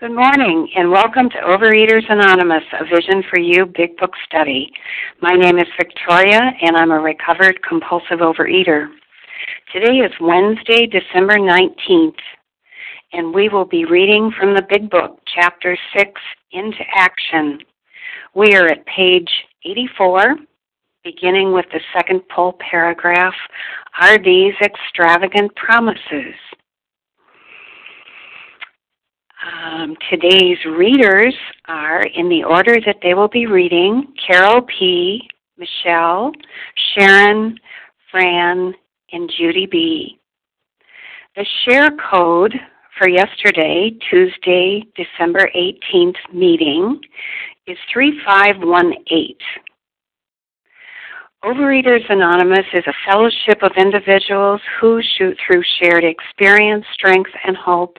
Good morning and welcome to Overeaters Anonymous, a Vision for You Big Book Study. My name is Victoria and I'm a recovered compulsive overeater. Today is Wednesday, December 19th, and we will be reading from the Big Book, Chapter 6, Into Action. We are at page 84, beginning with the second full paragraph Are these extravagant promises? Um, today's readers are, in the order that they will be reading, Carol P., Michelle, Sharon, Fran, and Judy B. The share code for yesterday, Tuesday, December 18th meeting is 3518. Overeaters Anonymous is a fellowship of individuals who, shoot through shared experience, strength, and hope,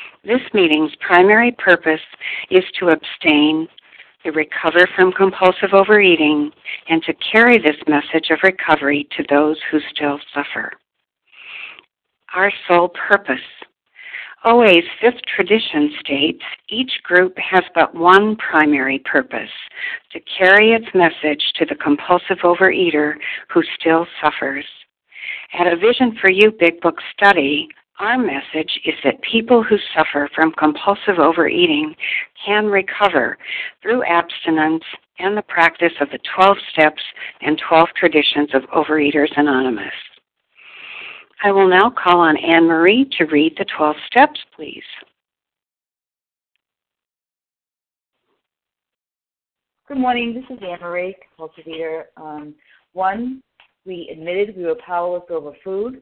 This meeting's primary purpose is to abstain, to recover from compulsive overeating, and to carry this message of recovery to those who still suffer. Our sole purpose. OA's fifth tradition states each group has but one primary purpose to carry its message to the compulsive overeater who still suffers. At a Vision for You Big Book study, our message is that people who suffer from compulsive overeating can recover through abstinence and the practice of the 12 steps and 12 traditions of Overeaters Anonymous. I will now call on Anne Marie to read the 12 steps, please. Good morning. This is Anne Marie, compulsive eater. Um, one, we admitted we were powerless over food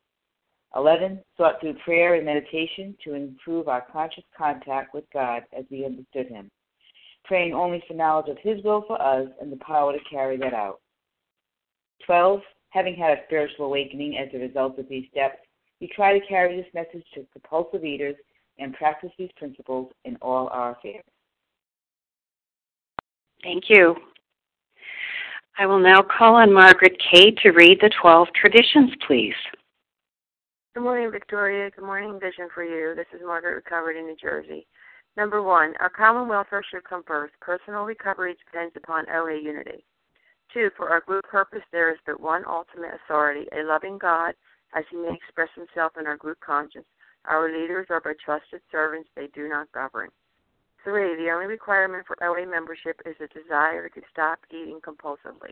11. Sought through prayer and meditation to improve our conscious contact with God as we understood Him, praying only for knowledge of His will for us and the power to carry that out. 12. Having had a spiritual awakening as a result of these steps, we try to carry this message to compulsive eaters and practice these principles in all our affairs. Thank you. I will now call on Margaret Kay to read the 12 traditions, please. Good morning, Victoria. Good morning, Vision for You. This is Margaret Recovered in New Jersey. Number one, our common welfare should come first. Personal recovery depends upon OA unity. Two, for our group purpose, there is but one ultimate authority, a loving God, as he may express himself in our group conscience. Our leaders are but trusted servants, they do not govern. Three, the only requirement for OA membership is a desire to stop eating compulsively.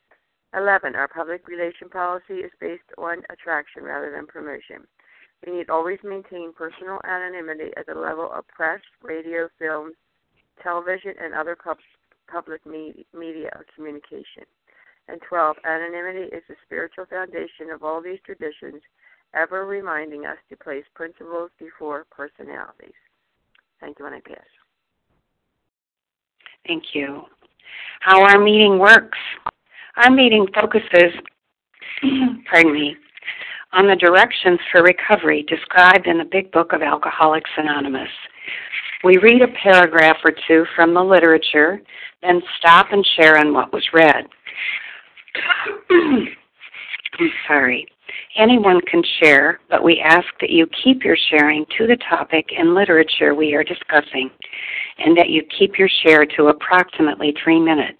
11. Our public relation policy is based on attraction rather than promotion. We need always maintain personal anonymity at the level of press, radio, films, television, and other public media communication. And 12. Anonymity is the spiritual foundation of all these traditions, ever reminding us to place principles before personalities. Thank you, and I pass. Thank you. How our meeting works. Our meeting focuses, pardon me, on the directions for recovery described in the Big Book of Alcoholics Anonymous. We read a paragraph or two from the literature, then stop and share on what was read. I'm sorry. Anyone can share, but we ask that you keep your sharing to the topic and literature we are discussing, and that you keep your share to approximately three minutes.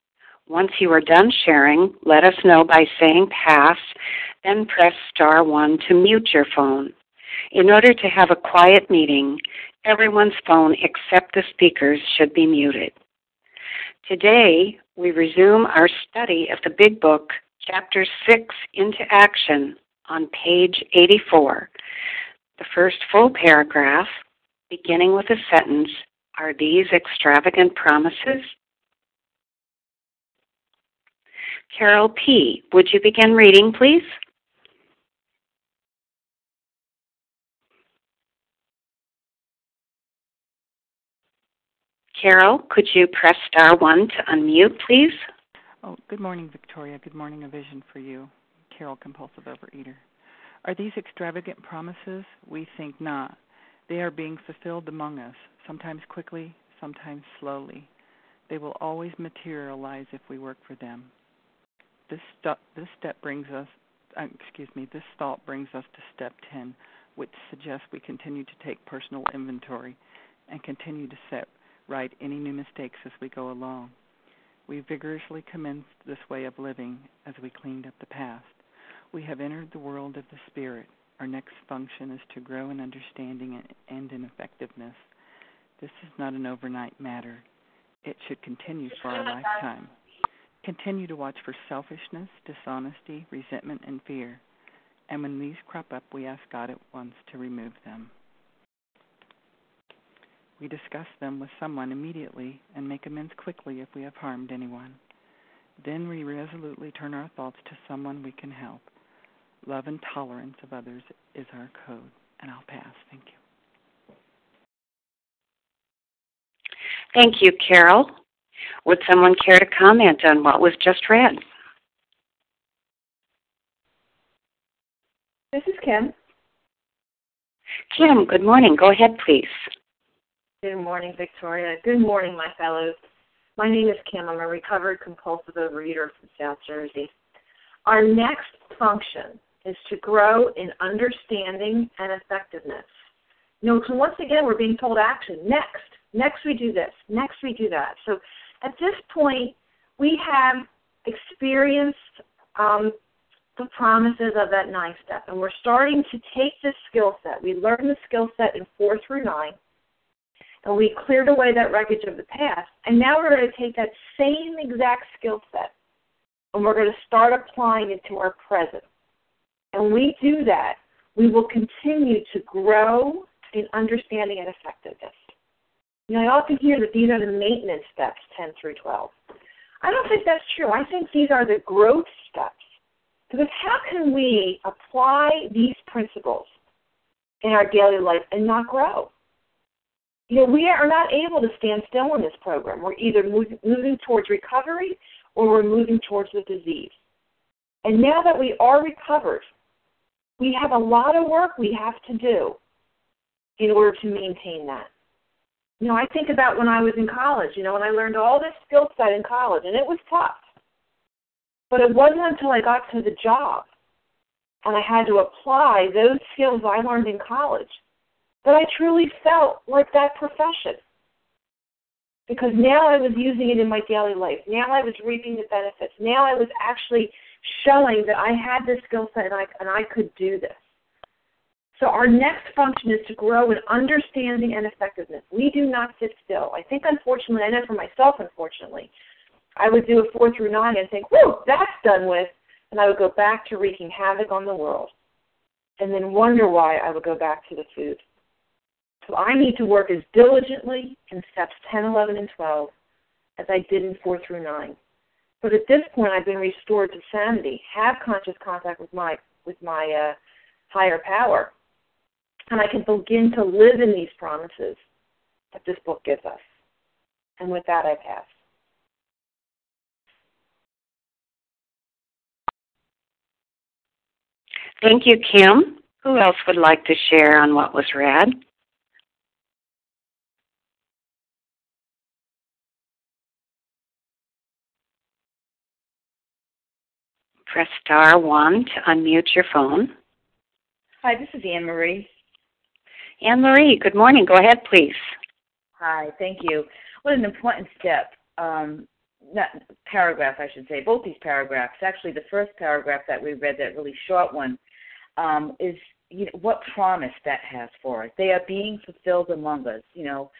Once you are done sharing, let us know by saying pass, then press star 1 to mute your phone. In order to have a quiet meeting, everyone's phone except the speaker's should be muted. Today, we resume our study of the Big Book, Chapter 6 Into Action, on page 84. The first full paragraph, beginning with a sentence, Are these extravagant promises? Carol P., would you begin reading, please? Carol, could you press star one to unmute, please? Oh, good morning, Victoria. Good morning, A Vision for You. Carol, compulsive overeater. Are these extravagant promises? We think not. They are being fulfilled among us, sometimes quickly, sometimes slowly. They will always materialize if we work for them. This, st- this step brings us, uh, excuse me, this thought brings us to step 10, which suggests we continue to take personal inventory and continue to set right any new mistakes as we go along. We vigorously commenced this way of living as we cleaned up the past. We have entered the world of the Spirit. Our next function is to grow in understanding and in effectiveness. This is not an overnight matter. It should continue for a lifetime. Continue to watch for selfishness, dishonesty, resentment, and fear. And when these crop up, we ask God at once to remove them. We discuss them with someone immediately and make amends quickly if we have harmed anyone. Then we resolutely turn our thoughts to someone we can help. Love and tolerance of others is our code. And I'll pass. Thank you. Thank you, Carol. Would someone care to comment on what was just read? This is Kim. Kim, good morning. Go ahead, please. Good morning, Victoria. Good morning, my fellows. My name is Kim. I'm a recovered compulsive overeater from South Jersey. Our next function is to grow in understanding and effectiveness. You know, so once again, we're being told action. Next, next we do this. Next we do that. So at this point, we have experienced um, the promises of that nine step, and we're starting to take this skill set. We learned the skill set in four through nine, and we cleared away that wreckage of the past. And now we're going to take that same exact skill set, and we're going to start applying it to our present. And we do that, we will continue to grow in understanding and effectiveness. Know, I often hear that these are the maintenance steps, 10 through 12. I don't think that's true. I think these are the growth steps. Because how can we apply these principles in our daily life and not grow? You know, we are not able to stand still in this program. We're either moving towards recovery or we're moving towards the disease. And now that we are recovered, we have a lot of work we have to do in order to maintain that. You know, I think about when I was in college, you know, and I learned all this skill set in college, and it was tough. But it wasn't until I got to the job and I had to apply those skills I learned in college that I truly felt like that profession. Because now I was using it in my daily life. Now I was reaping the benefits. Now I was actually showing that I had this skill set and I, and I could do this. So our next function is to grow in understanding and effectiveness. We do not sit still. I think unfortunately, I know for myself unfortunately, I would do a four through nine and think, whoa, that's done with and I would go back to wreaking havoc on the world and then wonder why I would go back to the food. So I need to work as diligently in steps 10, 11, and 12 as I did in 4 through 9. But at this point, I've been restored to sanity, have conscious contact with my with my uh, higher power, and I can begin to live in these promises that this book gives us. And with that, I pass. Thank you, Kim. Who else would like to share on what was read? Press star one to unmute your phone. Hi, this is Anne Marie. Anne Marie, good morning. Go ahead, please. Hi, thank you. What an important step. Um, not paragraph, I should say. Both these paragraphs. Actually, the first paragraph that we read, that really short one, um, is you know, what promise that has for us. They are being fulfilled among us. You know,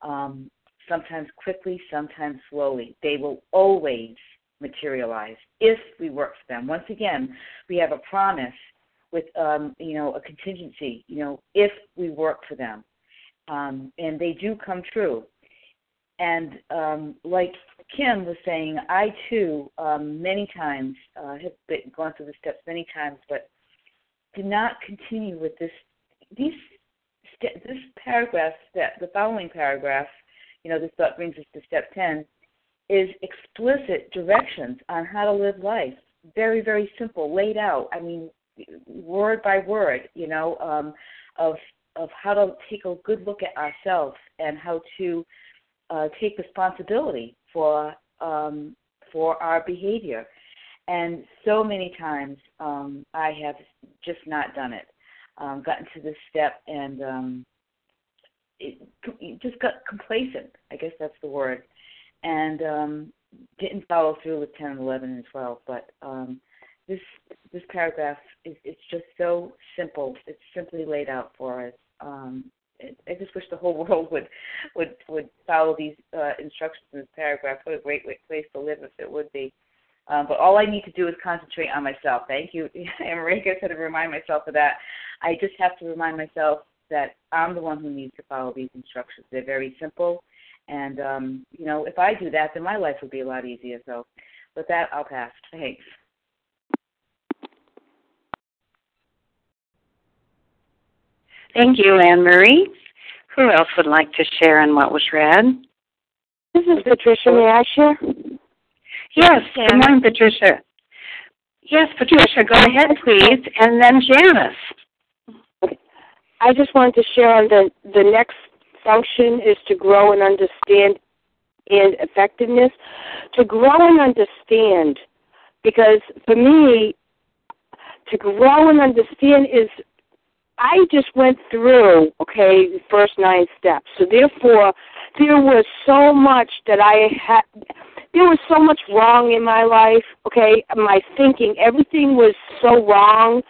um, sometimes quickly, sometimes slowly. They will always materialize if we work for them. Once again, we have a promise with um, you know a contingency. You know, if we work for them, um, and they do come true. And um, like Kim was saying, I too um, many times uh, have been, gone through the steps many times, but do not continue with this these this paragraph that the following paragraph you know this thought brings us to step 10 is explicit directions on how to live life very very simple laid out i mean word by word you know um of of how to take a good look at ourselves and how to uh, take responsibility for um, for our behavior and so many times um, I have just not done it, um, gotten to this step and um, it, just got complacent. I guess that's the word, and um, didn't follow through with 10, and 11, and 12. But um, this this paragraph is it's just so simple. It's simply laid out for us. Um, I just wish the whole world would would would follow these uh, instructions in this paragraph. What a great place to live if it would be. Um, but all I need to do is concentrate on myself. Thank you, Enrique said to remind myself of that. I just have to remind myself that I'm the one who needs to follow these instructions. They're very simple, and um, you know, if I do that, then my life would be a lot easier. So, with that, I'll pass. Thanks. Thank you, Anne Marie. Who else would like to share on what was read? This is Patricia. May I share? Yes, good morning, Patricia. Yes, Patricia, go ahead, please, and then Janice. I just wanted to share on the the next function is to grow and understand and effectiveness. To grow and understand, because for me, to grow and understand is I just went through, okay, the first nine steps. So therefore, there was so much that I had there was so much wrong in my life, okay? My thinking, everything was so wrong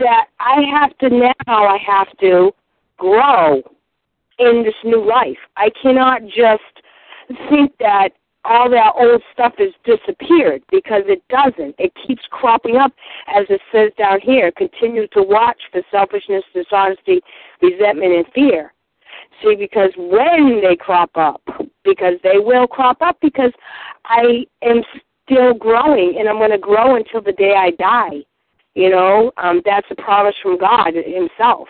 that I have to now I have to grow in this new life. I cannot just think that all that old stuff has disappeared because it doesn't. It keeps cropping up, as it says down here. Continue to watch for selfishness, dishonesty, resentment, and fear. See, because when they crop up, because they will crop up, because I am still growing, and I'm going to grow until the day I die. You know, um, that's a promise from God Himself.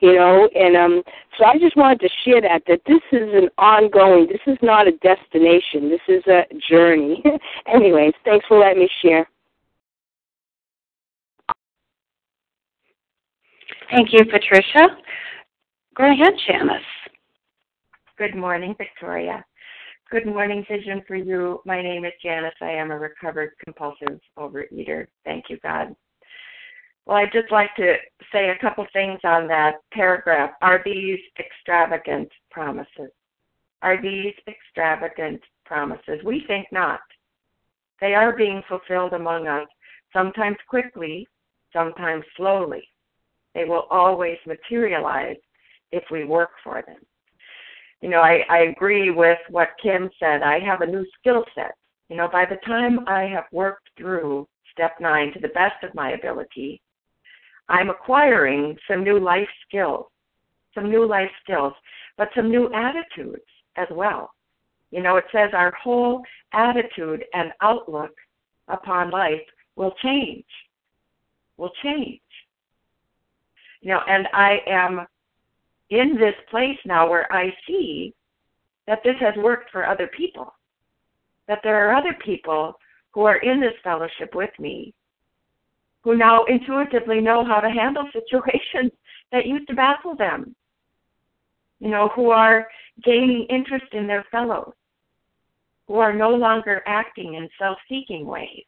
You know, and um, so I just wanted to share that that this is an ongoing. This is not a destination. This is a journey. Anyways, thanks for letting me share. Thank you, Patricia. Go ahead, Janice. Good morning, Victoria. Good morning, Vision for You. My name is Janice. I am a recovered compulsive overeater. Thank you, God. Well, I'd just like to say a couple things on that paragraph. Are these extravagant promises? Are these extravagant promises? We think not. They are being fulfilled among us, sometimes quickly, sometimes slowly. They will always materialize if we work for them. You know, I, I agree with what Kim said. I have a new skill set. You know, by the time I have worked through step nine to the best of my ability, I'm acquiring some new life skills, some new life skills, but some new attitudes as well. You know, it says our whole attitude and outlook upon life will change. Will change. You know, and I am in this place now where I see that this has worked for other people. That there are other people who are in this fellowship with me who now intuitively know how to handle situations that used to baffle them. You know, who are gaining interest in their fellows, who are no longer acting in self seeking ways,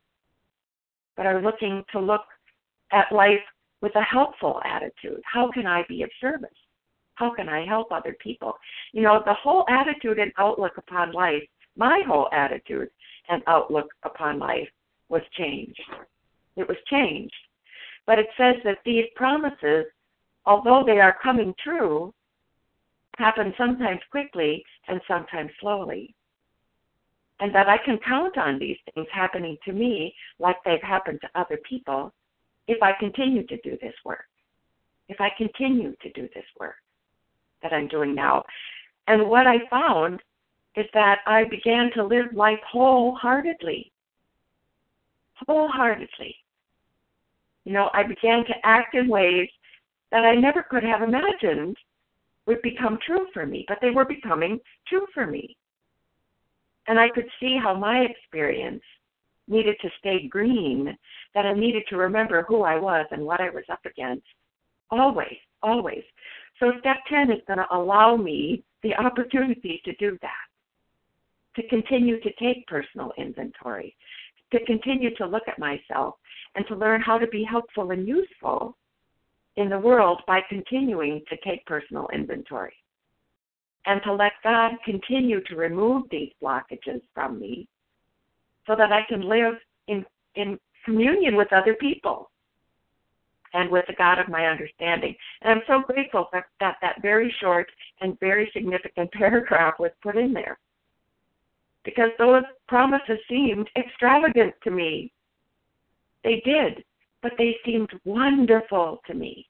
but are looking to look at life with a helpful attitude. How can I be of service? How can I help other people? You know, the whole attitude and outlook upon life, my whole attitude and outlook upon life was changed. It was changed. But it says that these promises, although they are coming true, happen sometimes quickly and sometimes slowly. And that I can count on these things happening to me like they've happened to other people if I continue to do this work. If I continue to do this work that I'm doing now. And what I found is that I began to live life wholeheartedly. Wholeheartedly. You know, I began to act in ways that I never could have imagined would become true for me, but they were becoming true for me. And I could see how my experience needed to stay green, that I needed to remember who I was and what I was up against. Always, always. So step 10 is going to allow me the opportunity to do that, to continue to take personal inventory, to continue to look at myself and to learn how to be helpful and useful in the world by continuing to take personal inventory. And to let God continue to remove these blockages from me so that I can live in, in communion with other people and with the God of my understanding. And I'm so grateful that that, that very short and very significant paragraph was put in there. Because those promises seemed extravagant to me. They did, but they seemed wonderful to me.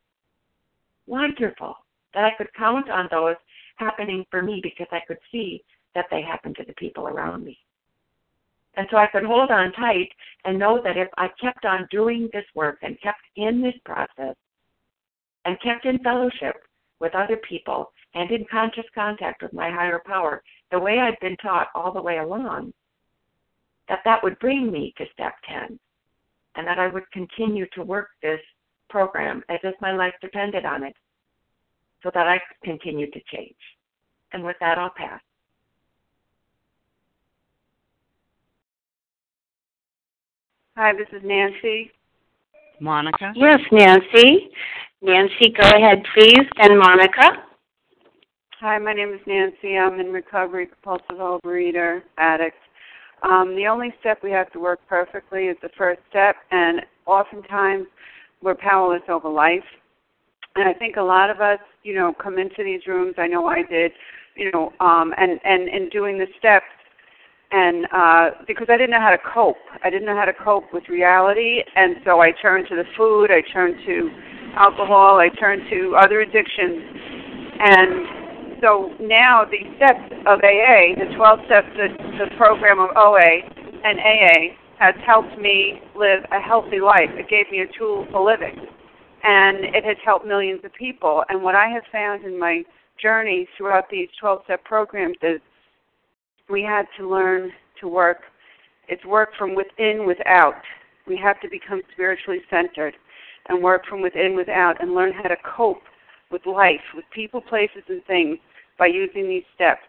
Wonderful that I could count on those happening for me because I could see that they happened to the people around me. And so I could hold on tight and know that if I kept on doing this work and kept in this process and kept in fellowship with other people and in conscious contact with my higher power, the way I'd been taught all the way along, that that would bring me to step 10 and that I would continue to work this program as if my life depended on it so that I could continue to change. And with that, I'll pass. Hi, this is Nancy. Monica? Yes, Nancy. Nancy, go ahead, please. And Monica. Hi, my name is Nancy. I'm in recovery, compulsive overeater, addict. Um, the only step we have to work perfectly is the first step, and oftentimes we're powerless over life. And I think a lot of us, you know, come into these rooms. I know I did, you know, um, and and in doing the steps, and uh, because I didn't know how to cope. I didn't know how to cope with reality, and so I turned to the food. I turned to alcohol. I turned to other addictions, and so now the steps of AA, the 12 steps, the, the program of OA and AA has helped me live a healthy life. It gave me a tool for living, and it has helped millions of people. And what I have found in my journey throughout these 12 step programs is we had to learn to work. It's work from within, without. We have to become spiritually centered and work from within, without, and learn how to cope with life, with people, places, and things by using these steps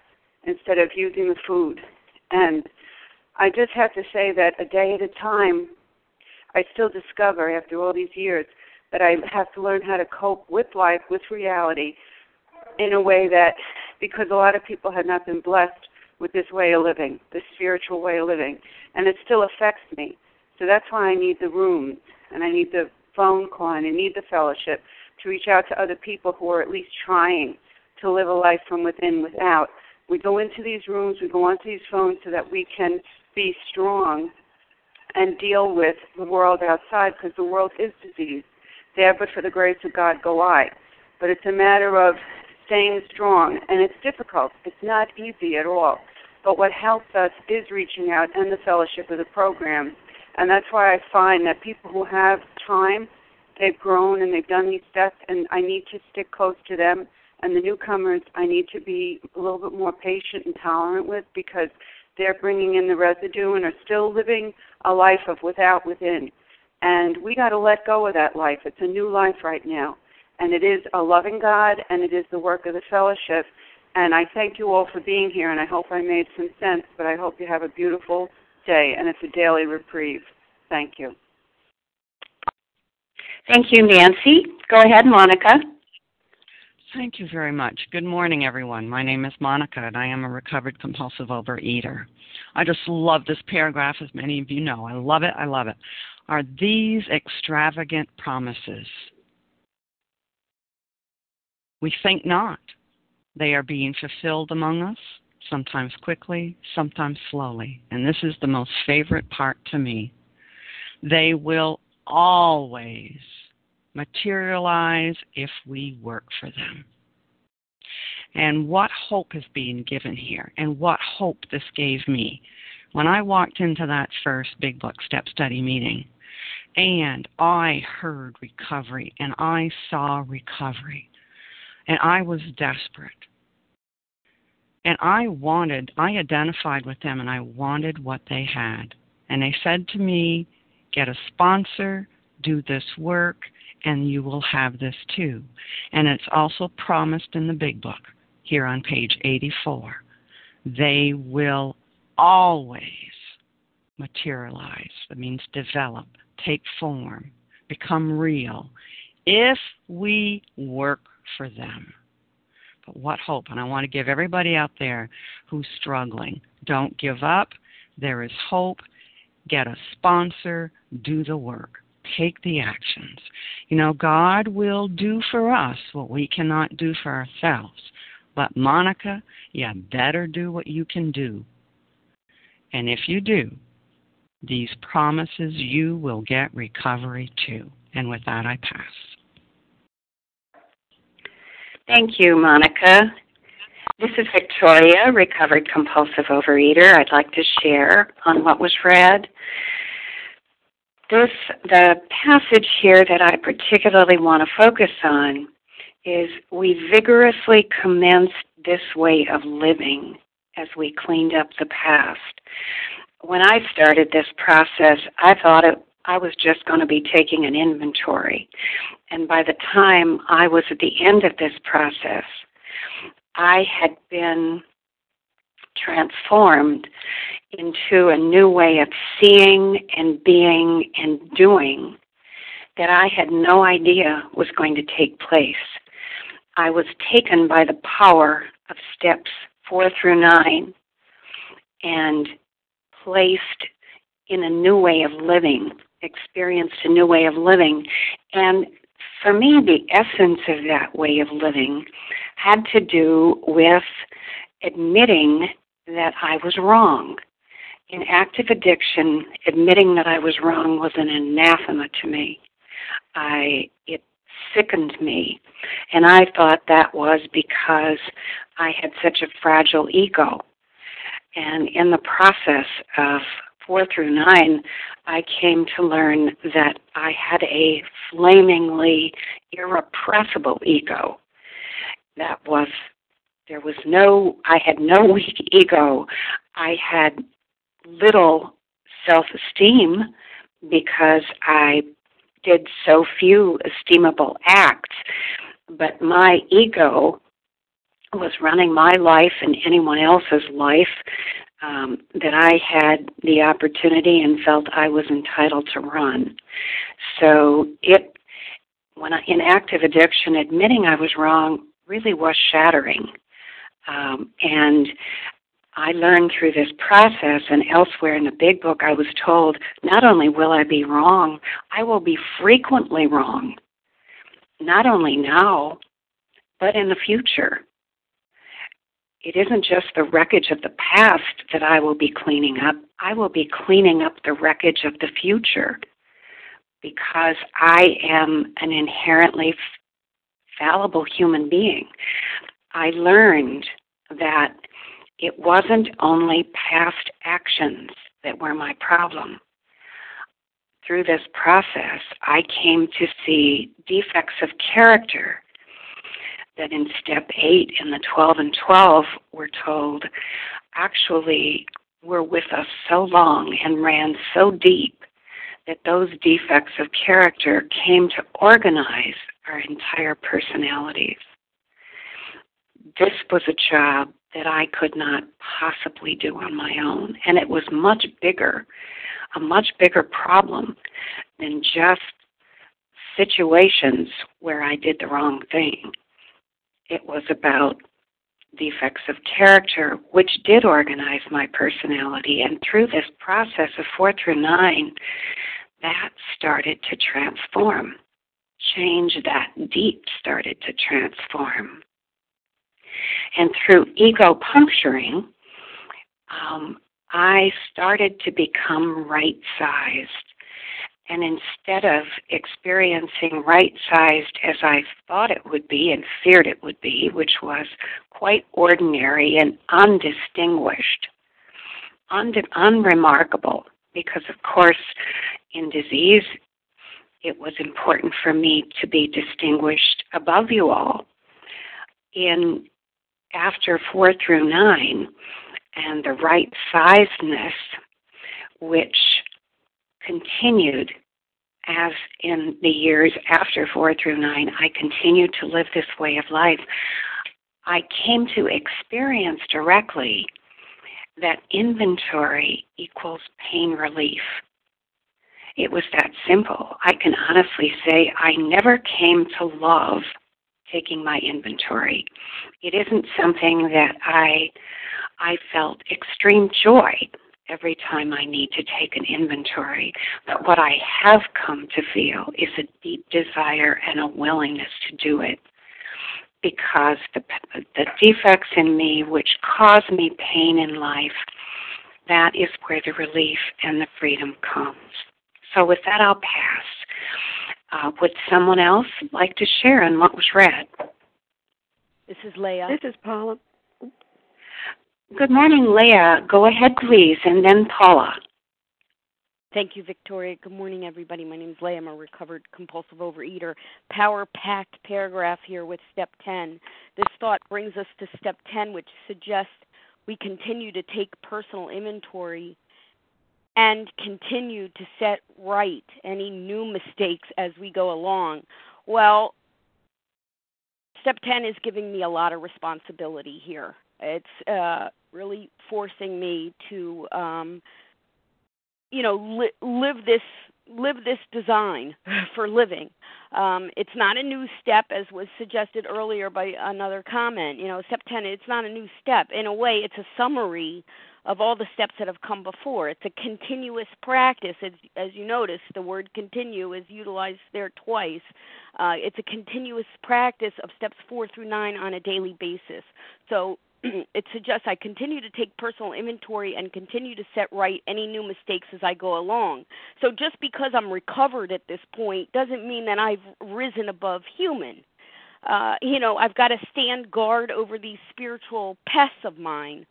instead of using the food. And I just have to say that a day at a time, I still discover after all these years that I have to learn how to cope with life, with reality, in a way that, because a lot of people have not been blessed with this way of living, this spiritual way of living, and it still affects me. So that's why I need the room, and I need the phone call, and I need the fellowship to reach out to other people who are at least trying to live a life from within, without. We go into these rooms, we go onto these phones so that we can be strong and deal with the world outside because the world is disease. There, but for the grace of God, go I. But it's a matter of staying strong, and it's difficult. It's not easy at all. But what helps us is reaching out and the fellowship of the program. And that's why I find that people who have time, they've grown and they've done these steps, and I need to stick close to them. And the newcomers, I need to be a little bit more patient and tolerant with because they're bringing in the residue and are still living a life of without within. And we got to let go of that life. It's a new life right now. And it is a loving God and it is the work of the fellowship. And I thank you all for being here and I hope I made some sense, but I hope you have a beautiful day and it's a daily reprieve. Thank you. Thank you, Nancy. Go ahead, Monica. Thank you very much. Good morning, everyone. My name is Monica, and I am a recovered compulsive overeater. I just love this paragraph, as many of you know. I love it. I love it. Are these extravagant promises? We think not. They are being fulfilled among us, sometimes quickly, sometimes slowly. And this is the most favorite part to me. They will always materialize if we work for them. And what hope is being given here, and what hope this gave me. When I walked into that first Big Book Step Study meeting, and I heard recovery, and I saw recovery, and I was desperate. And I wanted, I identified with them, and I wanted what they had. And they said to me, get a sponsor, do this work, and you will have this too. And it's also promised in the big book here on page 84. They will always materialize. That means develop, take form, become real if we work for them. But what hope? And I want to give everybody out there who's struggling don't give up. There is hope. Get a sponsor, do the work take the actions. You know, God will do for us what we cannot do for ourselves. But, Monica, you better do what you can do. And if you do, these promises, you will get recovery too. And with that, I pass. Thank you, Monica. This is Victoria, recovered compulsive overeater. I'd like to share on what was read this the passage here that I particularly want to focus on is we vigorously commenced this way of living as we cleaned up the past. When I started this process, I thought it, I was just going to be taking an inventory. And by the time I was at the end of this process, I had been transformed into a new way of seeing and being and doing that I had no idea was going to take place. I was taken by the power of steps four through nine and placed in a new way of living, experienced a new way of living. And for me, the essence of that way of living had to do with admitting that I was wrong. In active addiction, admitting that I was wrong was an anathema to me. I it sickened me, and I thought that was because I had such a fragile ego. And in the process of four through nine, I came to learn that I had a flamingly irrepressible ego that was there was no, I had no weak ego. I had little self esteem because I did so few esteemable acts. but my ego was running my life and anyone else's life um, that I had the opportunity and felt I was entitled to run. So it, when I, in active addiction, admitting I was wrong really was shattering. Um, and I learned through this process and elsewhere in the big book, I was told not only will I be wrong, I will be frequently wrong. Not only now, but in the future. It isn't just the wreckage of the past that I will be cleaning up, I will be cleaning up the wreckage of the future because I am an inherently fallible human being. I learned that it wasn't only past actions that were my problem. Through this process, I came to see defects of character that in step 8 in the 12 and 12 we're told actually were with us so long and ran so deep that those defects of character came to organize our entire personalities. This was a job that I could not possibly do on my own, and it was much bigger, a much bigger problem than just situations where I did the wrong thing. It was about defects of character, which did organize my personality. And through this process of four through nine, that started to transform. Change that deep started to transform. And through ego puncturing, um, I started to become right sized. And instead of experiencing right sized as I thought it would be and feared it would be, which was quite ordinary and undistinguished, un- unremarkable, because of course in disease it was important for me to be distinguished above you all. In after four through nine and the right sizedness, which continued as in the years after four through nine, I continued to live this way of life. I came to experience directly that inventory equals pain relief. It was that simple. I can honestly say I never came to love taking my inventory. It isn't something that I I felt extreme joy every time I need to take an inventory. But what I have come to feel is a deep desire and a willingness to do it because the, the defects in me which cause me pain in life, that is where the relief and the freedom comes. So with that, I'll pass. Uh, would someone else like to share on what was read? This is Leah. This is Paula. Good morning, Leah. Go ahead, please, and then Paula. Thank you, Victoria. Good morning, everybody. My name is Leah. I'm a recovered compulsive overeater. Power packed paragraph here with step 10. This thought brings us to step 10, which suggests we continue to take personal inventory and continue to set right any new mistakes as we go along. Well, step 10 is giving me a lot of responsibility here. It's uh, really forcing me to, um, you know, li- live this live this design for living. Um, it's not a new step, as was suggested earlier by another comment. You know, step 10, it's not a new step. In a way, it's a summary of all the steps that have come before. It's a continuous practice. As, as you notice, the word continue is utilized there twice. Uh, it's a continuous practice of steps four through nine on a daily basis. So it suggests I continue to take personal inventory and continue to set right any new mistakes as I go along. So just because I'm recovered at this point doesn't mean that I've risen above human. Uh, you know, I've got to stand guard over these spiritual pests of mine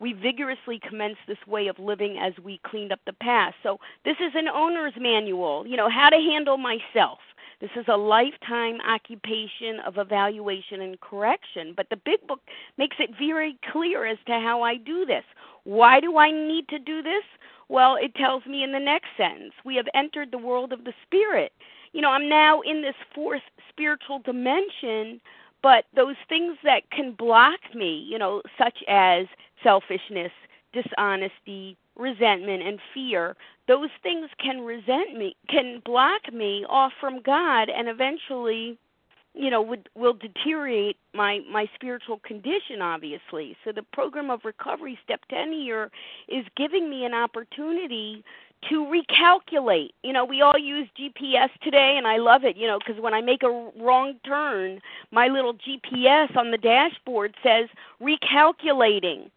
we vigorously commenced this way of living as we cleaned up the past. So, this is an owner's manual, you know, how to handle myself. This is a lifetime occupation of evaluation and correction. But the big book makes it very clear as to how I do this. Why do I need to do this? Well, it tells me in the next sentence we have entered the world of the spirit. you know, I'm now in this fourth spiritual dimension, but those things that can block me, you know, such as selfishness, dishonesty, resentment and fear, those things can resent me can block me off from God and eventually you know would will deteriorate my my spiritual condition obviously. So the program of recovery step 10 here is giving me an opportunity to recalculate. You know we all use gps today and i love it you know because when i make a wrong turn my little gps on the dashboard says recalculating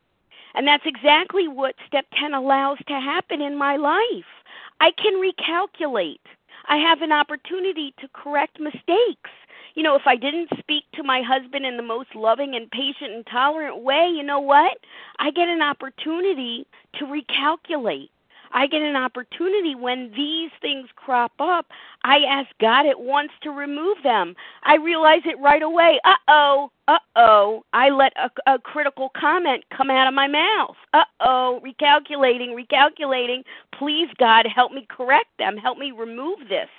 and that's exactly what step 10 allows to happen in my life i can recalculate i have an opportunity to correct mistakes you know, if I didn't speak to my husband in the most loving and patient and tolerant way, you know what? I get an opportunity to recalculate. I get an opportunity when these things crop up. I ask God at once to remove them. I realize it right away. Uh oh, uh oh. I let a, a critical comment come out of my mouth. Uh oh, recalculating, recalculating. Please, God, help me correct them. Help me remove this.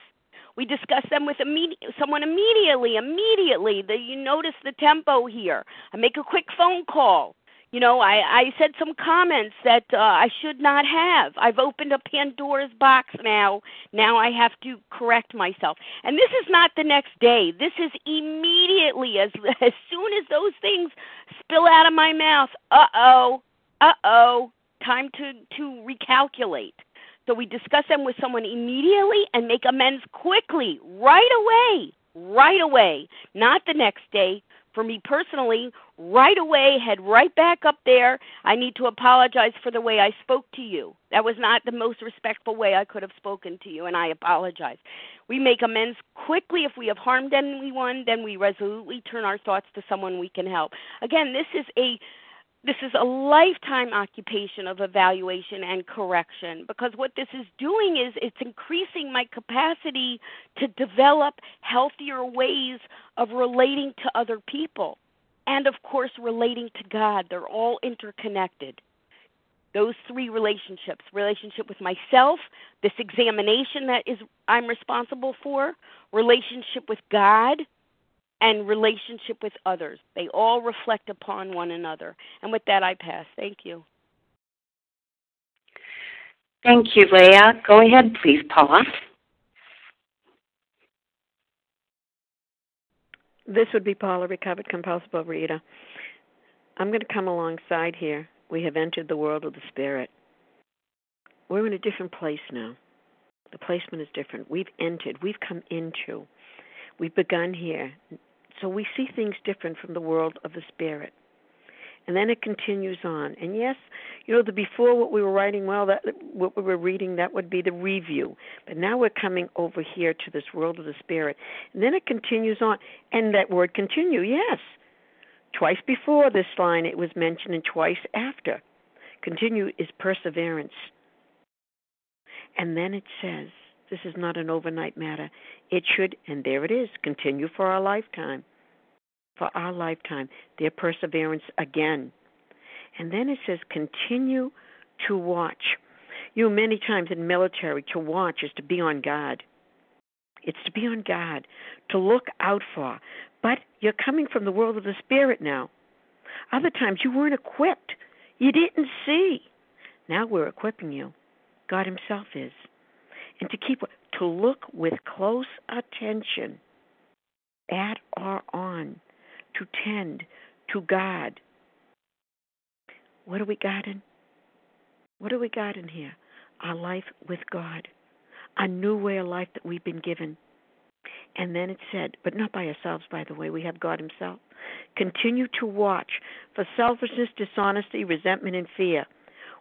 We discuss them with immediate, someone immediately. Immediately, the, you notice the tempo here. I make a quick phone call. You know, I, I said some comments that uh, I should not have. I've opened a Pandora's box now. Now I have to correct myself. And this is not the next day. This is immediately as as soon as those things spill out of my mouth. Uh oh, uh oh, time to to recalculate. So we discuss them with someone immediately and make amends quickly, right away, right away, not the next day. For me personally, right away, head right back up there. I need to apologize for the way I spoke to you. That was not the most respectful way I could have spoken to you, and I apologize. We make amends quickly if we have harmed anyone, then we resolutely turn our thoughts to someone we can help. Again, this is a this is a lifetime occupation of evaluation and correction because what this is doing is it's increasing my capacity to develop healthier ways of relating to other people and of course relating to God. They're all interconnected. Those three relationships relationship with myself this examination that is I'm responsible for relationship with God and relationship with others. They all reflect upon one another. And with that, I pass. Thank you. Thank you, Leah. Go ahead, please, Paula. This would be Paula, recovered compulsive overeater. I'm going to come alongside here. We have entered the world of the spirit. We're in a different place now. The placement is different. We've entered, we've come into. We've begun here. So we see things different from the world of the spirit. And then it continues on. And yes, you know, the before what we were writing, well, that what we were reading, that would be the review. But now we're coming over here to this world of the spirit. And then it continues on. And that word continue, yes. Twice before this line it was mentioned, and twice after. Continue is perseverance. And then it says, this is not an overnight matter. It should, and there it is, continue for our lifetime. For our lifetime. Their perseverance again. And then it says, continue to watch. You know, many times in military, to watch is to be on guard. It's to be on guard, to look out for. But you're coming from the world of the spirit now. Other times you weren't equipped. You didn't see. Now we're equipping you. God Himself is and to keep to look with close attention at or on, to tend to God. What do we got in? What do we got in here? Our life with God, a new way of life that we've been given. And then it said, but not by ourselves, by the way, we have God Himself. Continue to watch for selfishness, dishonesty, resentment, and fear.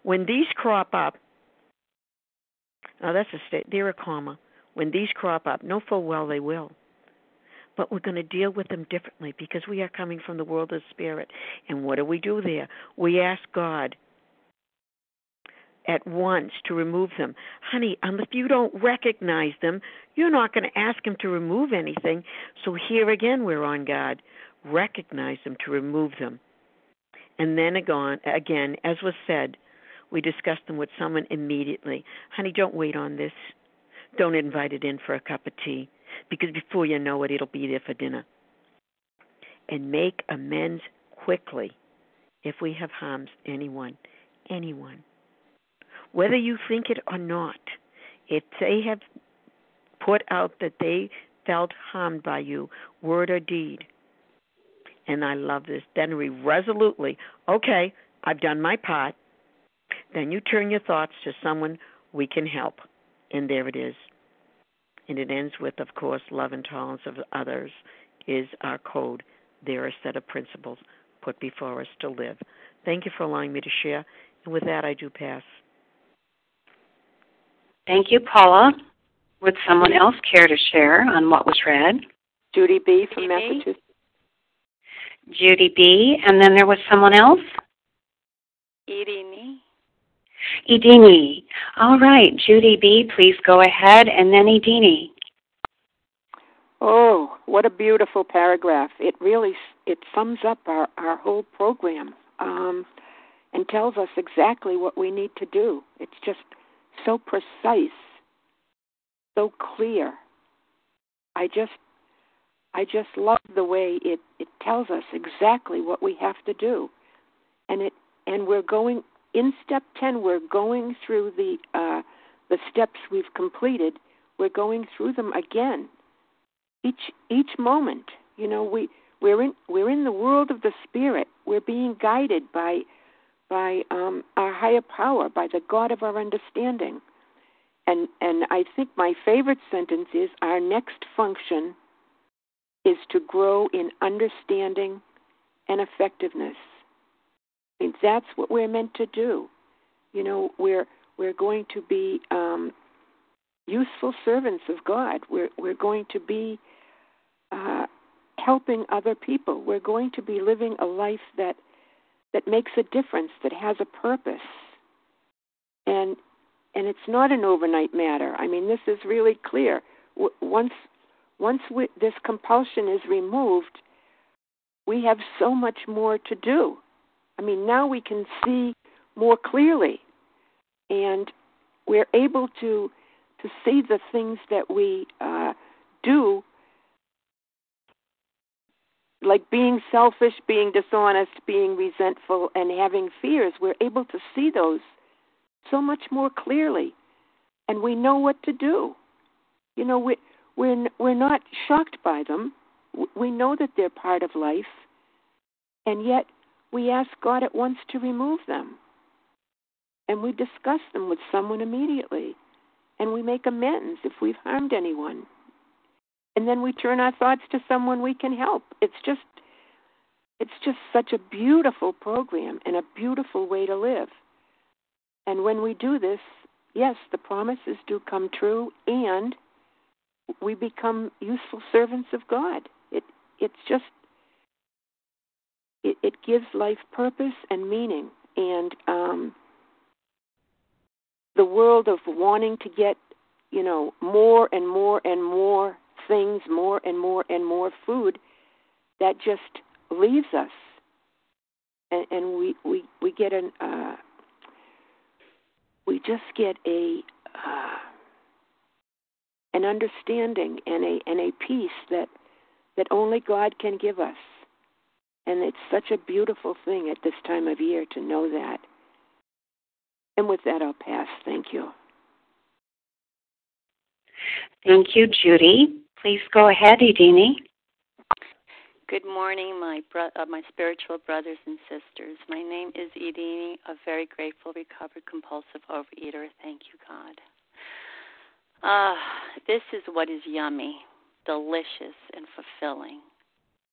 When these crop up, now that's a state. They're a karma. When these crop up, know full well they will. But we're going to deal with them differently because we are coming from the world of spirit. And what do we do there? We ask God at once to remove them. Honey, um, if you don't recognize them, you're not going to ask Him to remove anything. So here again, we're on God. Recognize them to remove them. And then again, as was said, we discuss them with someone immediately. Honey, don't wait on this. Don't invite it in for a cup of tea. because before you know it, it'll be there for dinner. And make amends quickly if we have harmed anyone, anyone. Whether you think it or not, if they have put out that they felt harmed by you, word or deed, and I love this, then we resolutely, okay, I've done my part. Then you turn your thoughts to someone we can help. And there it is. And it ends with, of course, love and tolerance of others is our code. There are a set of principles put before us to live. Thank you for allowing me to share. And with that, I do pass. Thank you, Paula. Would someone else care to share on what was read? Judy B. from Massachusetts. Judy B. And then there was someone else? Irini. Idini. All right, Judy B., please go ahead, and then Idini. Oh, what a beautiful paragraph! It really it sums up our our whole program um, and tells us exactly what we need to do. It's just so precise, so clear. I just I just love the way it it tells us exactly what we have to do, and it and we're going in step 10 we're going through the uh, the steps we've completed. We're going through them again. Each each moment you know we we're in we're in the world of the spirit. We're being guided by by um, our higher power by the god of our understanding. And and i think my favorite sentence is our next function is to grow in understanding and effectiveness that's what we're meant to do. You know, we're we're going to be um, useful servants of God. We're we're going to be uh, helping other people. We're going to be living a life that that makes a difference, that has a purpose, and and it's not an overnight matter. I mean, this is really clear. W- once once we, this compulsion is removed, we have so much more to do. I mean, now we can see more clearly, and we're able to to see the things that we uh, do, like being selfish, being dishonest, being resentful, and having fears. We're able to see those so much more clearly, and we know what to do. You know, we we're we're not shocked by them. We know that they're part of life, and yet we ask God at once to remove them. And we discuss them with someone immediately. And we make amends if we've harmed anyone. And then we turn our thoughts to someone we can help. It's just it's just such a beautiful program and a beautiful way to live. And when we do this, yes, the promises do come true and we become useful servants of God. It it's just it, it gives life purpose and meaning. And um, the world of wanting to get, you know, more and more and more things, more and more and more food, that just leaves us, and, and we we we get an uh, we just get a uh, an understanding and a and a peace that that only God can give us. And it's such a beautiful thing at this time of year to know that. And with that, I'll pass. Thank you. Thank you, Judy. Please go ahead, Idini. Good morning, my bro- uh, my spiritual brothers and sisters. My name is Idini, a very grateful, recovered, compulsive overeater. Thank you, God. Ah, uh, this is what is yummy, delicious, and fulfilling.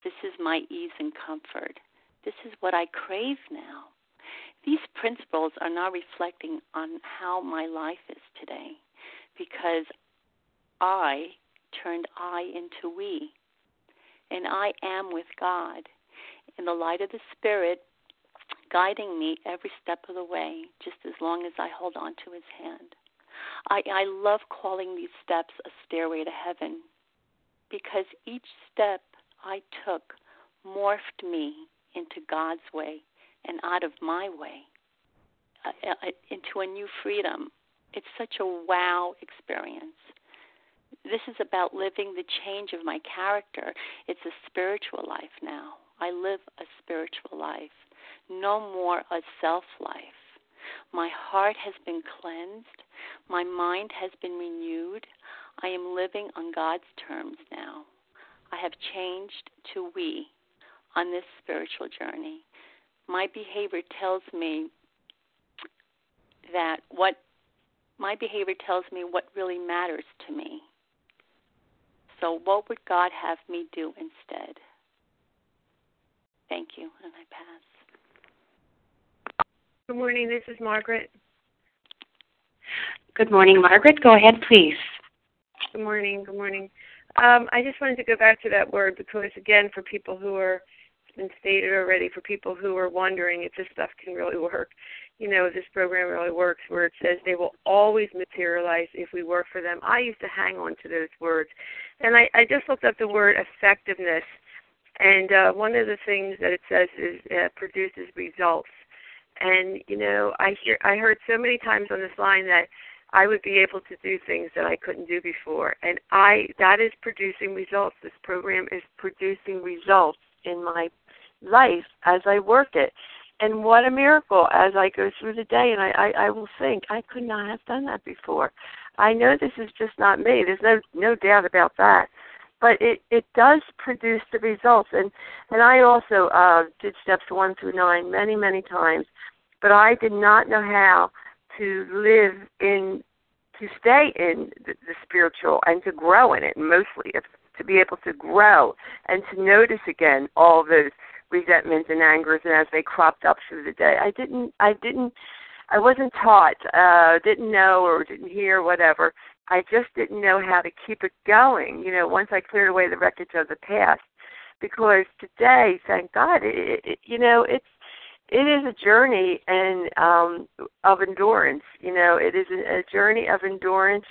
This is my ease and comfort. This is what I crave now. These principles are now reflecting on how my life is today because I turned I into we. And I am with God in the light of the Spirit guiding me every step of the way, just as long as I hold on to His hand. I, I love calling these steps a stairway to heaven because each step I took morphed me into God's way and out of my way uh, uh, into a new freedom. It's such a wow experience. this is about living the change of my character. It's a spiritual life now. I live a spiritual life, no more a self life. My heart has been cleansed. My mind has been renewed. I am living on God's terms now. I have changed to we on this spiritual journey. My behavior tells me that what my behavior tells me what really matters to me. So, what would God have me do instead? Thank you, and I pass. Good morning. This is Margaret. Good morning, Margaret. Go ahead, please. Good morning. Good morning. Um, I just wanted to go back to that word because, again, for people who are, it's been stated already, for people who are wondering if this stuff can really work, you know, this program really works, where it says they will always materialize if we work for them. I used to hang on to those words. And I, I just looked up the word effectiveness. And uh, one of the things that it says is uh, produces results. And you know, I hear I heard so many times on this line that I would be able to do things that I couldn't do before. And I that is producing results. This program is producing results in my life as I work it. And what a miracle as I go through the day and I, I, I will think, I could not have done that before. I know this is just not me. There's no no doubt about that. But it, it does produce the results and, and I also uh did steps one through nine many, many times. But I did not know how to live in to stay in the, the spiritual and to grow in it mostly if, to be able to grow and to notice again all those resentments and angers and as they cropped up through the day. I didn't i didn't i wasn't taught uh didn't know or didn't hear whatever. I just didn't know how to keep it going you know once i cleared away the wreckage of the past. Because today thank god it, it, you know it's it is a journey and um of endurance you know it is a, journey of endurance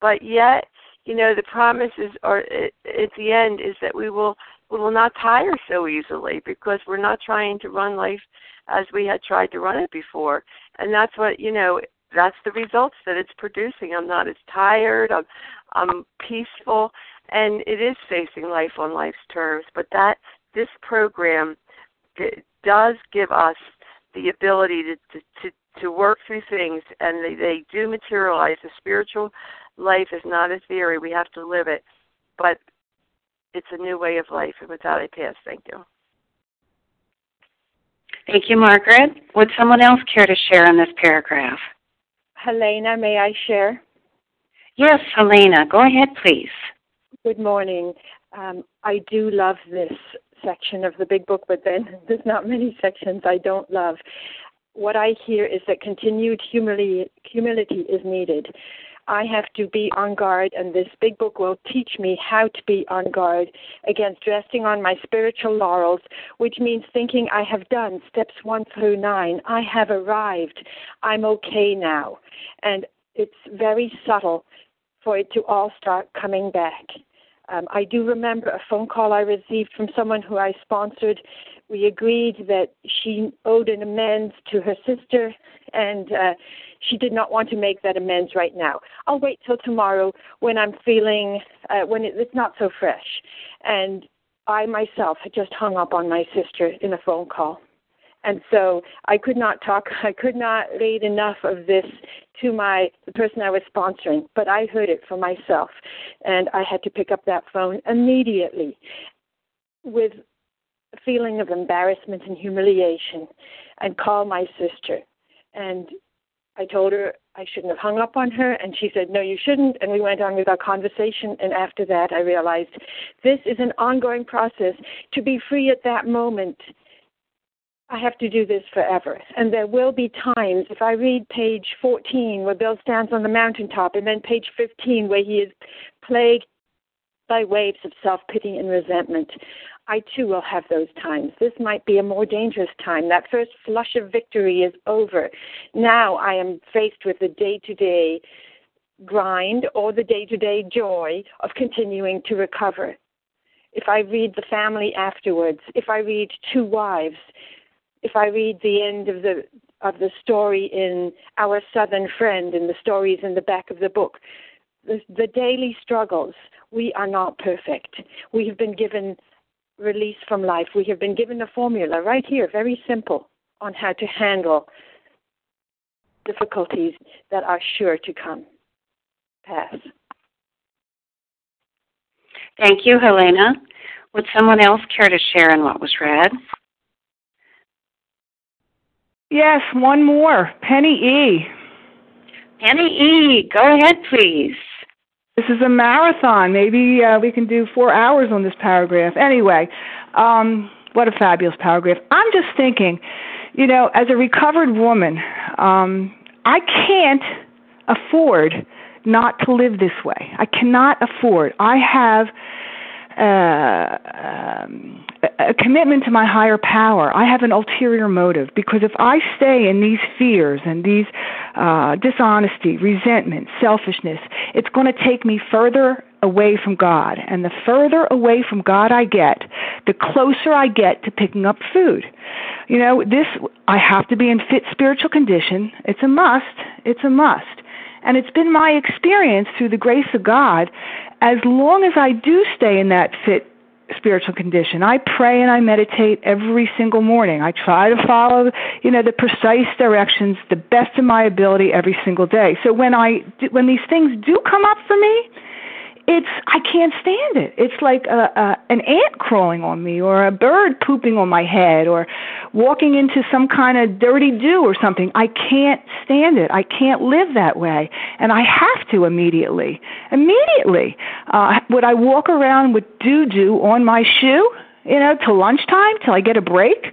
but yet you know the promises are at the end is that we will we will not tire so easily because we're not trying to run life as we had tried to run it before. And that's what you know that's the results that it's producing. I'm not as tired. I'm i'm peaceful. And it is facing life on life's terms but that this program does give us the ability to to to, to work through things, and they, they do materialize. The spiritual life is not a theory; we have to live it. But it's a new way of life, and with that, I pass. Thank you. Thank you, Margaret. Would someone else care to share in this paragraph? Helena, may I share? Yes, Helena. Go ahead, please. Good morning. Um, I do love this section of the big book, but then there's not many sections I don't love. What I hear is that continued humility, humility is needed. I have to be on guard, and this big book will teach me how to be on guard against resting on my spiritual laurels, which means thinking I have done steps one through nine. I have arrived. I'm okay now. And it's very subtle for it to all start coming back. Um, I do remember a phone call I received from someone who I sponsored. We agreed that she owed an amends to her sister, and uh, she did not want to make that amends right now. I'll wait till tomorrow when I'm feeling uh, when it, it's not so fresh. And I myself had just hung up on my sister in a phone call. And so I could not talk, I could not read enough of this to my the person I was sponsoring, but I heard it for myself, and I had to pick up that phone immediately with a feeling of embarrassment and humiliation, and call my sister. And I told her I shouldn't have hung up on her, and she said, No, you shouldn't. And we went on with our conversation. And after that, I realized this is an ongoing process. To be free at that moment I have to do this forever. And there will be times, if I read page 14 where Bill stands on the mountaintop, and then page 15 where he is plagued by waves of self pity and resentment, I too will have those times. This might be a more dangerous time. That first flush of victory is over. Now I am faced with the day to day grind or the day to day joy of continuing to recover. If I read the family afterwards, if I read to wives, if I read the end of the of the story in Our Southern Friend and the stories in the back of the book, the, the daily struggles. We are not perfect. We have been given release from life. We have been given a formula right here, very simple, on how to handle difficulties that are sure to come. Pass. Thank you, Helena. Would someone else care to share in what was read? Yes, one more. Penny E. Penny E, go ahead, please. This is a marathon. Maybe uh, we can do four hours on this paragraph. Anyway, um, what a fabulous paragraph. I'm just thinking, you know, as a recovered woman, um, I can't afford not to live this way. I cannot afford. I have um, a commitment to my higher power. I have an ulterior motive because if I stay in these fears and these uh, dishonesty, resentment, selfishness, it's going to take me further away from God. And the further away from God I get, the closer I get to picking up food. You know, this, I have to be in fit spiritual condition. It's a must. It's a must. And it's been my experience through the grace of God, as long as I do stay in that fit spiritual condition. I pray and I meditate every single morning. I try to follow, you know, the precise directions, the best of my ability every single day. So when I when these things do come up for me, it's I can't stand it. It's like a, a an ant crawling on me, or a bird pooping on my head, or walking into some kind of dirty dew or something. I can't stand it. I can't live that way, and I have to immediately. Immediately, uh, would I walk around with doo doo on my shoe? You know, till lunchtime, till I get a break?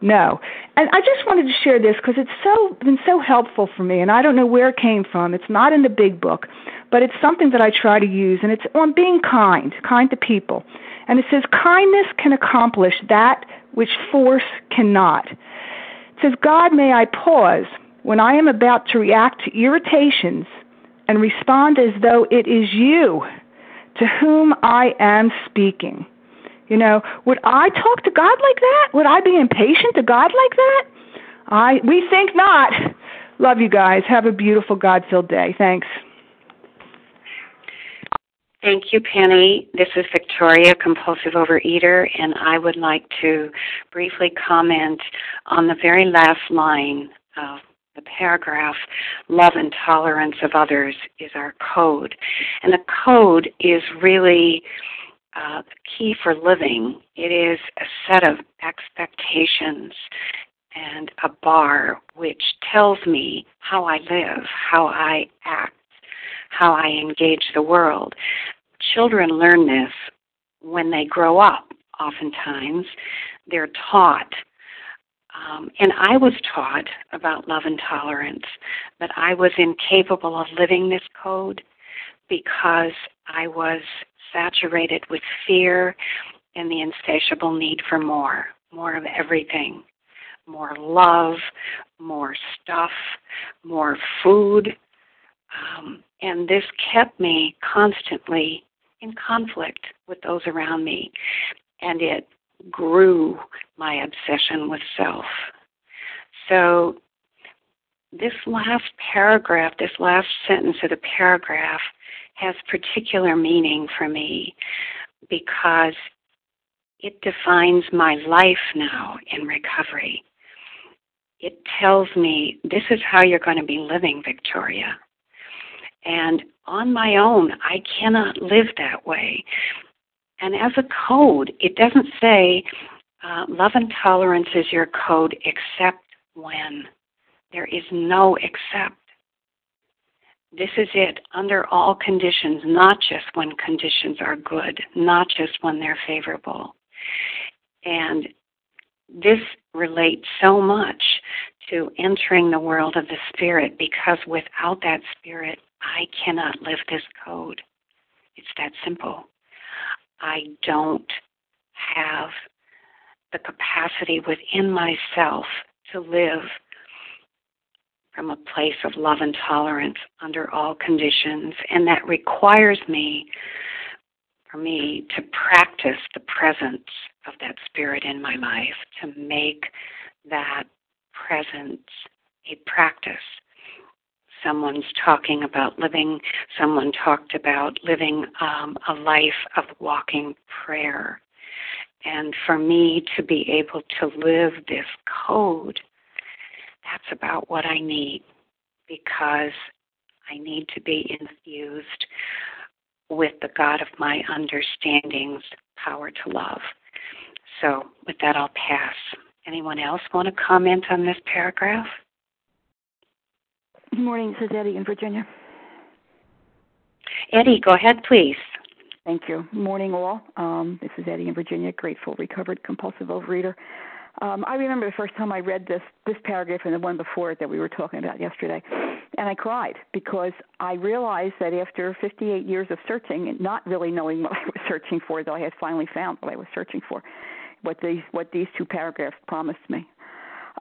No. And I just wanted to share this because it's so been so helpful for me, and I don't know where it came from. It's not in the big book, but it's something that I try to use, and it's on being kind, kind to people. And it says, kindness can accomplish that which force cannot. It says, God, may I pause when I am about to react to irritations and respond as though it is you to whom I am speaking. You know, would I talk to God like that? Would I be impatient to God like that? I we think not. Love you guys. Have a beautiful God-filled day. Thanks. Thank you, Penny. This is Victoria, compulsive overeater, and I would like to briefly comment on the very last line of the paragraph love and tolerance of others is our code. And the code is really uh, the key for living. It is a set of expectations and a bar which tells me how I live, how I act, how I engage the world. Children learn this when they grow up, oftentimes. They're taught. Um, and I was taught about love and tolerance, but I was incapable of living this code because I was saturated with fear and the insatiable need for more, more of everything, more love, more stuff, more food. Um, and this kept me constantly in conflict with those around me, and it grew my obsession with self. So, this last paragraph, this last sentence of the paragraph, has particular meaning for me because it defines my life now in recovery. It tells me this is how you're going to be living, Victoria. And on my own, I cannot live that way. And as a code, it doesn't say uh, love and tolerance is your code except when. There is no except. This is it under all conditions, not just when conditions are good, not just when they're favorable. And this relates so much to entering the world of the Spirit because without that Spirit, I cannot live this code. It's that simple. I don't have the capacity within myself to live from a place of love and tolerance under all conditions. And that requires me, for me, to practice the presence of that spirit in my life, to make that presence a practice. someone's talking about living, someone talked about living um, a life of walking prayer. And for me to be able to live this code, that's about what I need because I need to be infused with the God of my understanding's power to love. So, with that, I'll pass. Anyone else want to comment on this paragraph? Good morning. This is Eddie in Virginia. Eddie, go ahead, please. Thank you. Morning, all. Um, this is Eddie in Virginia, grateful, recovered, compulsive overeater. Um, I remember the first time I read this this paragraph and the one before it that we were talking about yesterday, and I cried because I realized that after 58 years of searching and not really knowing what I was searching for, though I had finally found what I was searching for, what these what these two paragraphs promised me.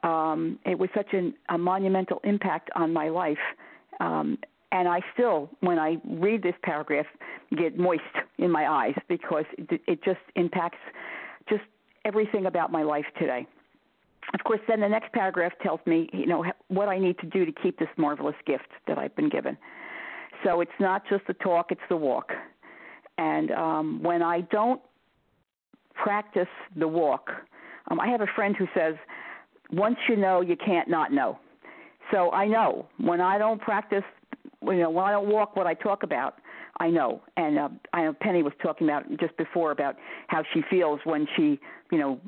Um, it was such an, a monumental impact on my life. Um, and I still, when I read this paragraph, get moist in my eyes because it, it just impacts everything about my life today. Of course, then the next paragraph tells me, you know, what I need to do to keep this marvelous gift that I've been given. So it's not just the talk; it's the walk. And um, when I don't practice the walk, um, I have a friend who says, once you know, you can't not know. So I know when I don't practice, you know, when I don't walk what I talk about, I know. And uh, I know Penny was talking about just before about how she feels when she, you know,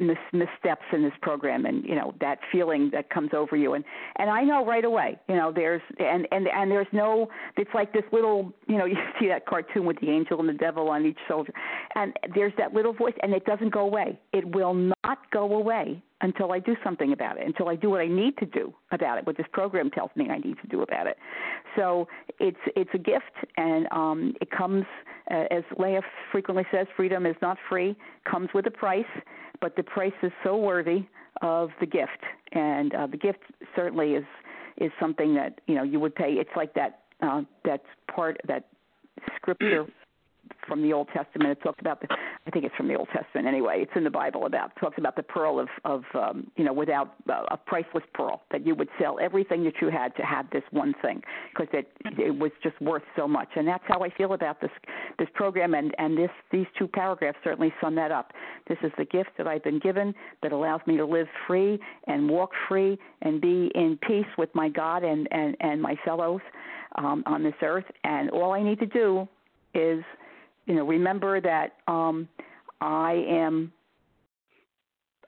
mis- missteps in this program, and you know that feeling that comes over you. And and I know right away, you know, there's and and and there's no. It's like this little, you know, you see that cartoon with the angel and the devil on each shoulder, and there's that little voice, and it doesn't go away. It will not go away until I do something about it, until I do what I need to do about it, what this program tells me I need to do about it. So it's it's a gift, and um, it comes, uh, as Leah frequently says, freedom is not free, comes with a price, but the price is so worthy of the gift, and uh, the gift certainly is is something that you know you would pay. It's like that uh, that part that scripture from the Old Testament. It talks about the, I think it's from the Old Testament anyway. It's in the Bible about talks about the pearl of of um, you know without uh, a priceless pearl that you would sell everything that you had to have this one thing because it it was just worth so much. And that's how I feel about this this program and and this these two paragraphs certainly sum that up. This is the gift that I've been given that allows me to live free and walk free and be in peace with my God and and and my fellows um, on this earth. And all I need to do is you know, remember that um, I am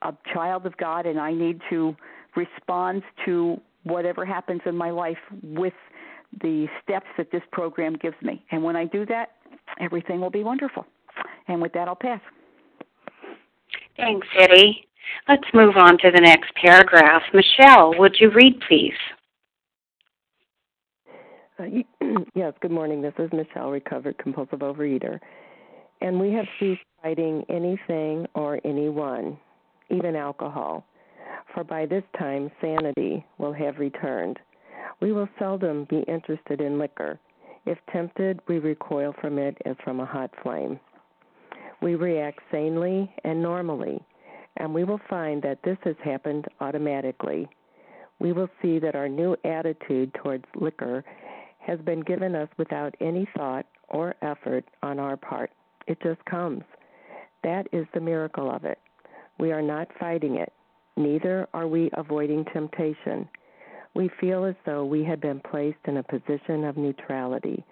a child of God and I need to respond to whatever happens in my life with the steps that this program gives me. And when I do that, everything will be wonderful. And with that, I'll pass. Thanks, Eddie. Let's move on to the next paragraph. Michelle, would you read, please? Uh, yes, good morning. This is Michelle, recovered compulsive overeater. And we have ceased fighting anything or anyone, even alcohol, for by this time sanity will have returned. We will seldom be interested in liquor. If tempted, we recoil from it as from a hot flame. We react sanely and normally, and we will find that this has happened automatically. We will see that our new attitude towards liquor has been given us without any thought or effort on our part. It just comes. That is the miracle of it. We are not fighting it, neither are we avoiding temptation. We feel as though we had been placed in a position of neutrality,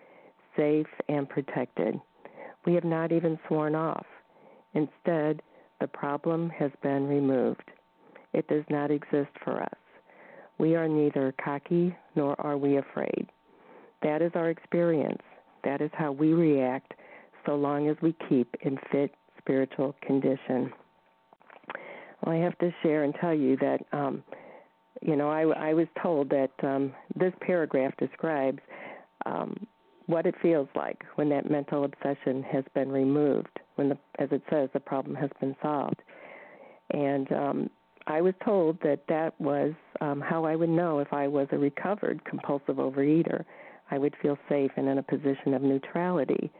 safe and protected. We have not even sworn off. Instead, the problem has been removed. It does not exist for us. We are neither cocky nor are we afraid. That is our experience. That is how we react so long as we keep in fit spiritual condition. Well, I have to share and tell you that, um, you know, I, I was told that um, this paragraph describes um, what it feels like when that mental obsession has been removed, when, the, as it says, the problem has been solved. And um, I was told that that was um, how I would know if I was a recovered compulsive overeater I would feel safe and in a position of neutrality.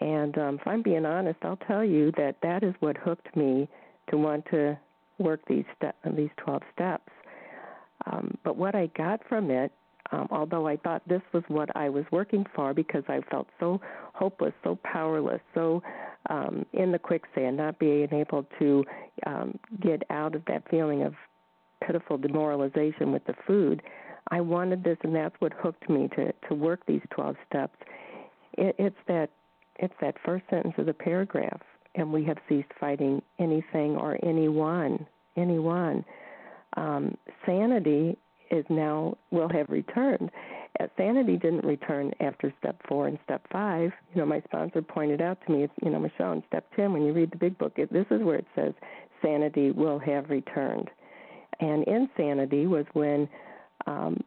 And um, if I'm being honest, I'll tell you that that is what hooked me to want to work these ste- these 12 steps. Um, but what I got from it Um, although I thought this was what I was working for because I felt so hopeless, so powerless, so um, in the quicksand, not being able to um, get out of that feeling of pitiful demoralization with the food. I wanted this, and that's what hooked me to to work these twelve steps. It, it's that it's that first sentence of the paragraph, and we have ceased fighting anything or anyone, anyone. Um, sanity is now will have returned. Uh, sanity didn't return after step four and step five. You know, my sponsor pointed out to me, you know, Michelle, in step ten, when you read the big book, it, this is where it says sanity will have returned. And insanity was when, um,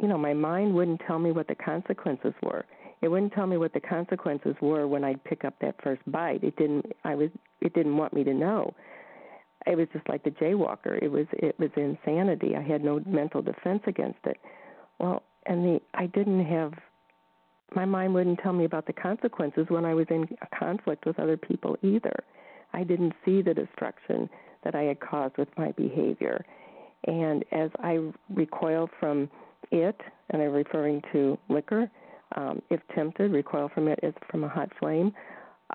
you know, my mind wouldn't tell me what the consequences were. It wouldn't tell me what the consequences were when I'd pick up that first bite. It didn't. I was. It didn't want me to know it was just like the jaywalker. It was it was insanity. I had no mental defense against it. Well, and the I didn't have my mind wouldn't tell me about the consequences when I was in conflict with other people either. I didn't see the destruction that I had caused with my behavior. And as I recoil from it, and I'm referring to liquor, um, if tempted, recoil from it as from a hot flame.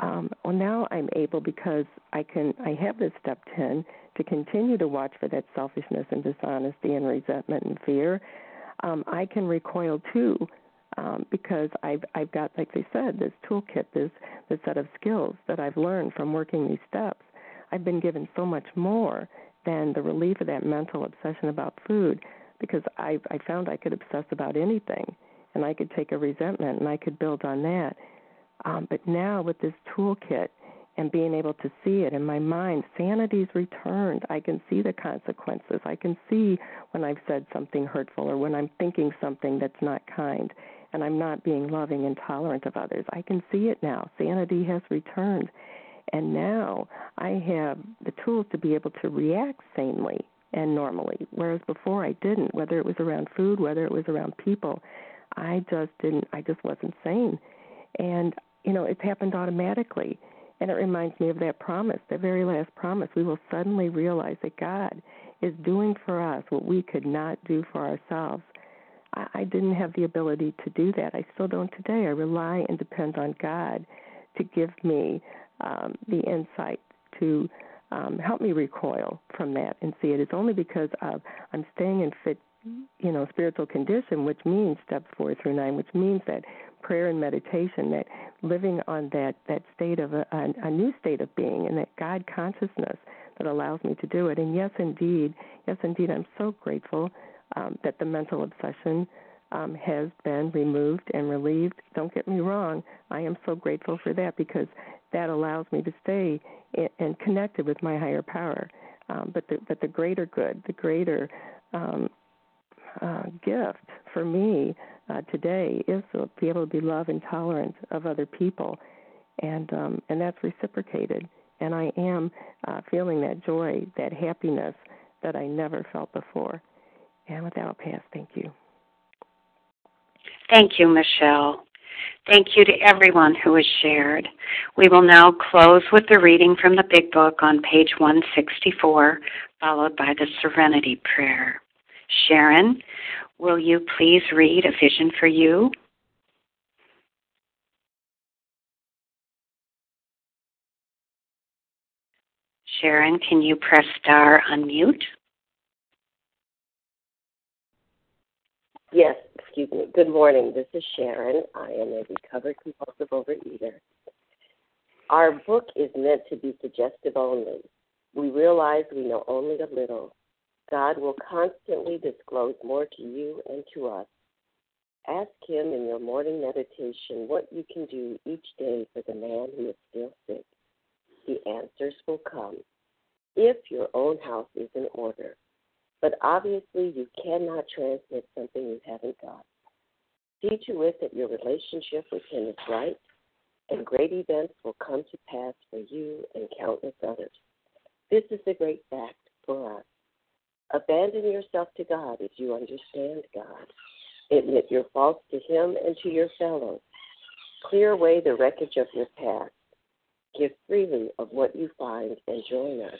Um, well now i'm able because i can i have this step 10 to continue to watch for that selfishness and dishonesty and resentment and fear. Um, i can recoil too um, because i've i've got like they said this toolkit this this set of skills that i've learned from working these steps. I've been given so much more than the relief of that mental obsession about food because i i found i could obsess about anything and i could take a resentment and i could build on that um, but now with this toolkit and being able to see it in my mind, sanity's returned. I can see the consequences. I can see when I've said something hurtful or when I'm thinking something that's not kind and I'm not being loving and tolerant of others. I can see it now. Sanity has returned. And now I have the tools to be able to react sanely and normally, whereas before I didn't, whether it was around food, whether it was around people. I just didn't, I just wasn't sane. And you know, it's happened automatically. And it reminds me of that promise, the very last promise. We will suddenly realize that God is doing for us what we could not do for ourselves. I, I didn't have the ability to do that. I still don't today. I rely and depend on God to give me um, the insight to um, help me recoil from that and see it. It's only because of I'm staying in fit, you know, spiritual condition, which means steps four through nine, which means that prayer and meditation, that living on that that state of a, a, a new state of being and that God consciousness that allows me to do it. And yes, indeed, yes, indeed, I'm so grateful um, that the mental obsession um, has been removed and relieved. Don't get me wrong, I am so grateful for that because that allows me to stay and connected with my higher power. Um, but the but the greater good, the greater um, uh, gift for me uh, today is to be able to be love and tolerant of other people, and um, and that's reciprocated. And I am uh, feeling that joy, that happiness that I never felt before. And with that, I'll pass. Thank you. Thank you, Michelle. Thank you to everyone who has shared. We will now close with the reading from the Big Book on page 164, followed by the Serenity Prayer. Sharon, will you please read A Vision for You? Sharon, can you press star unmute? Yes, excuse me. Good morning. This is Sharon. I am a recovered compulsive overeater. Our book is meant to be suggestive only. We realize we know only a little, God will constantly disclose more to you and to us. Ask Him in your morning meditation what you can do each day for the man who is still sick. The answers will come if your own house is in order. But obviously, you cannot transmit something you haven't got. See to it that your relationship with Him is right, and great events will come to pass for you and countless others. This is the great fact for us. Abandon yourself to God if you understand God. Admit your faults to Him and to your fellows. Clear away the wreckage of your past. Give freely of what you find and join us.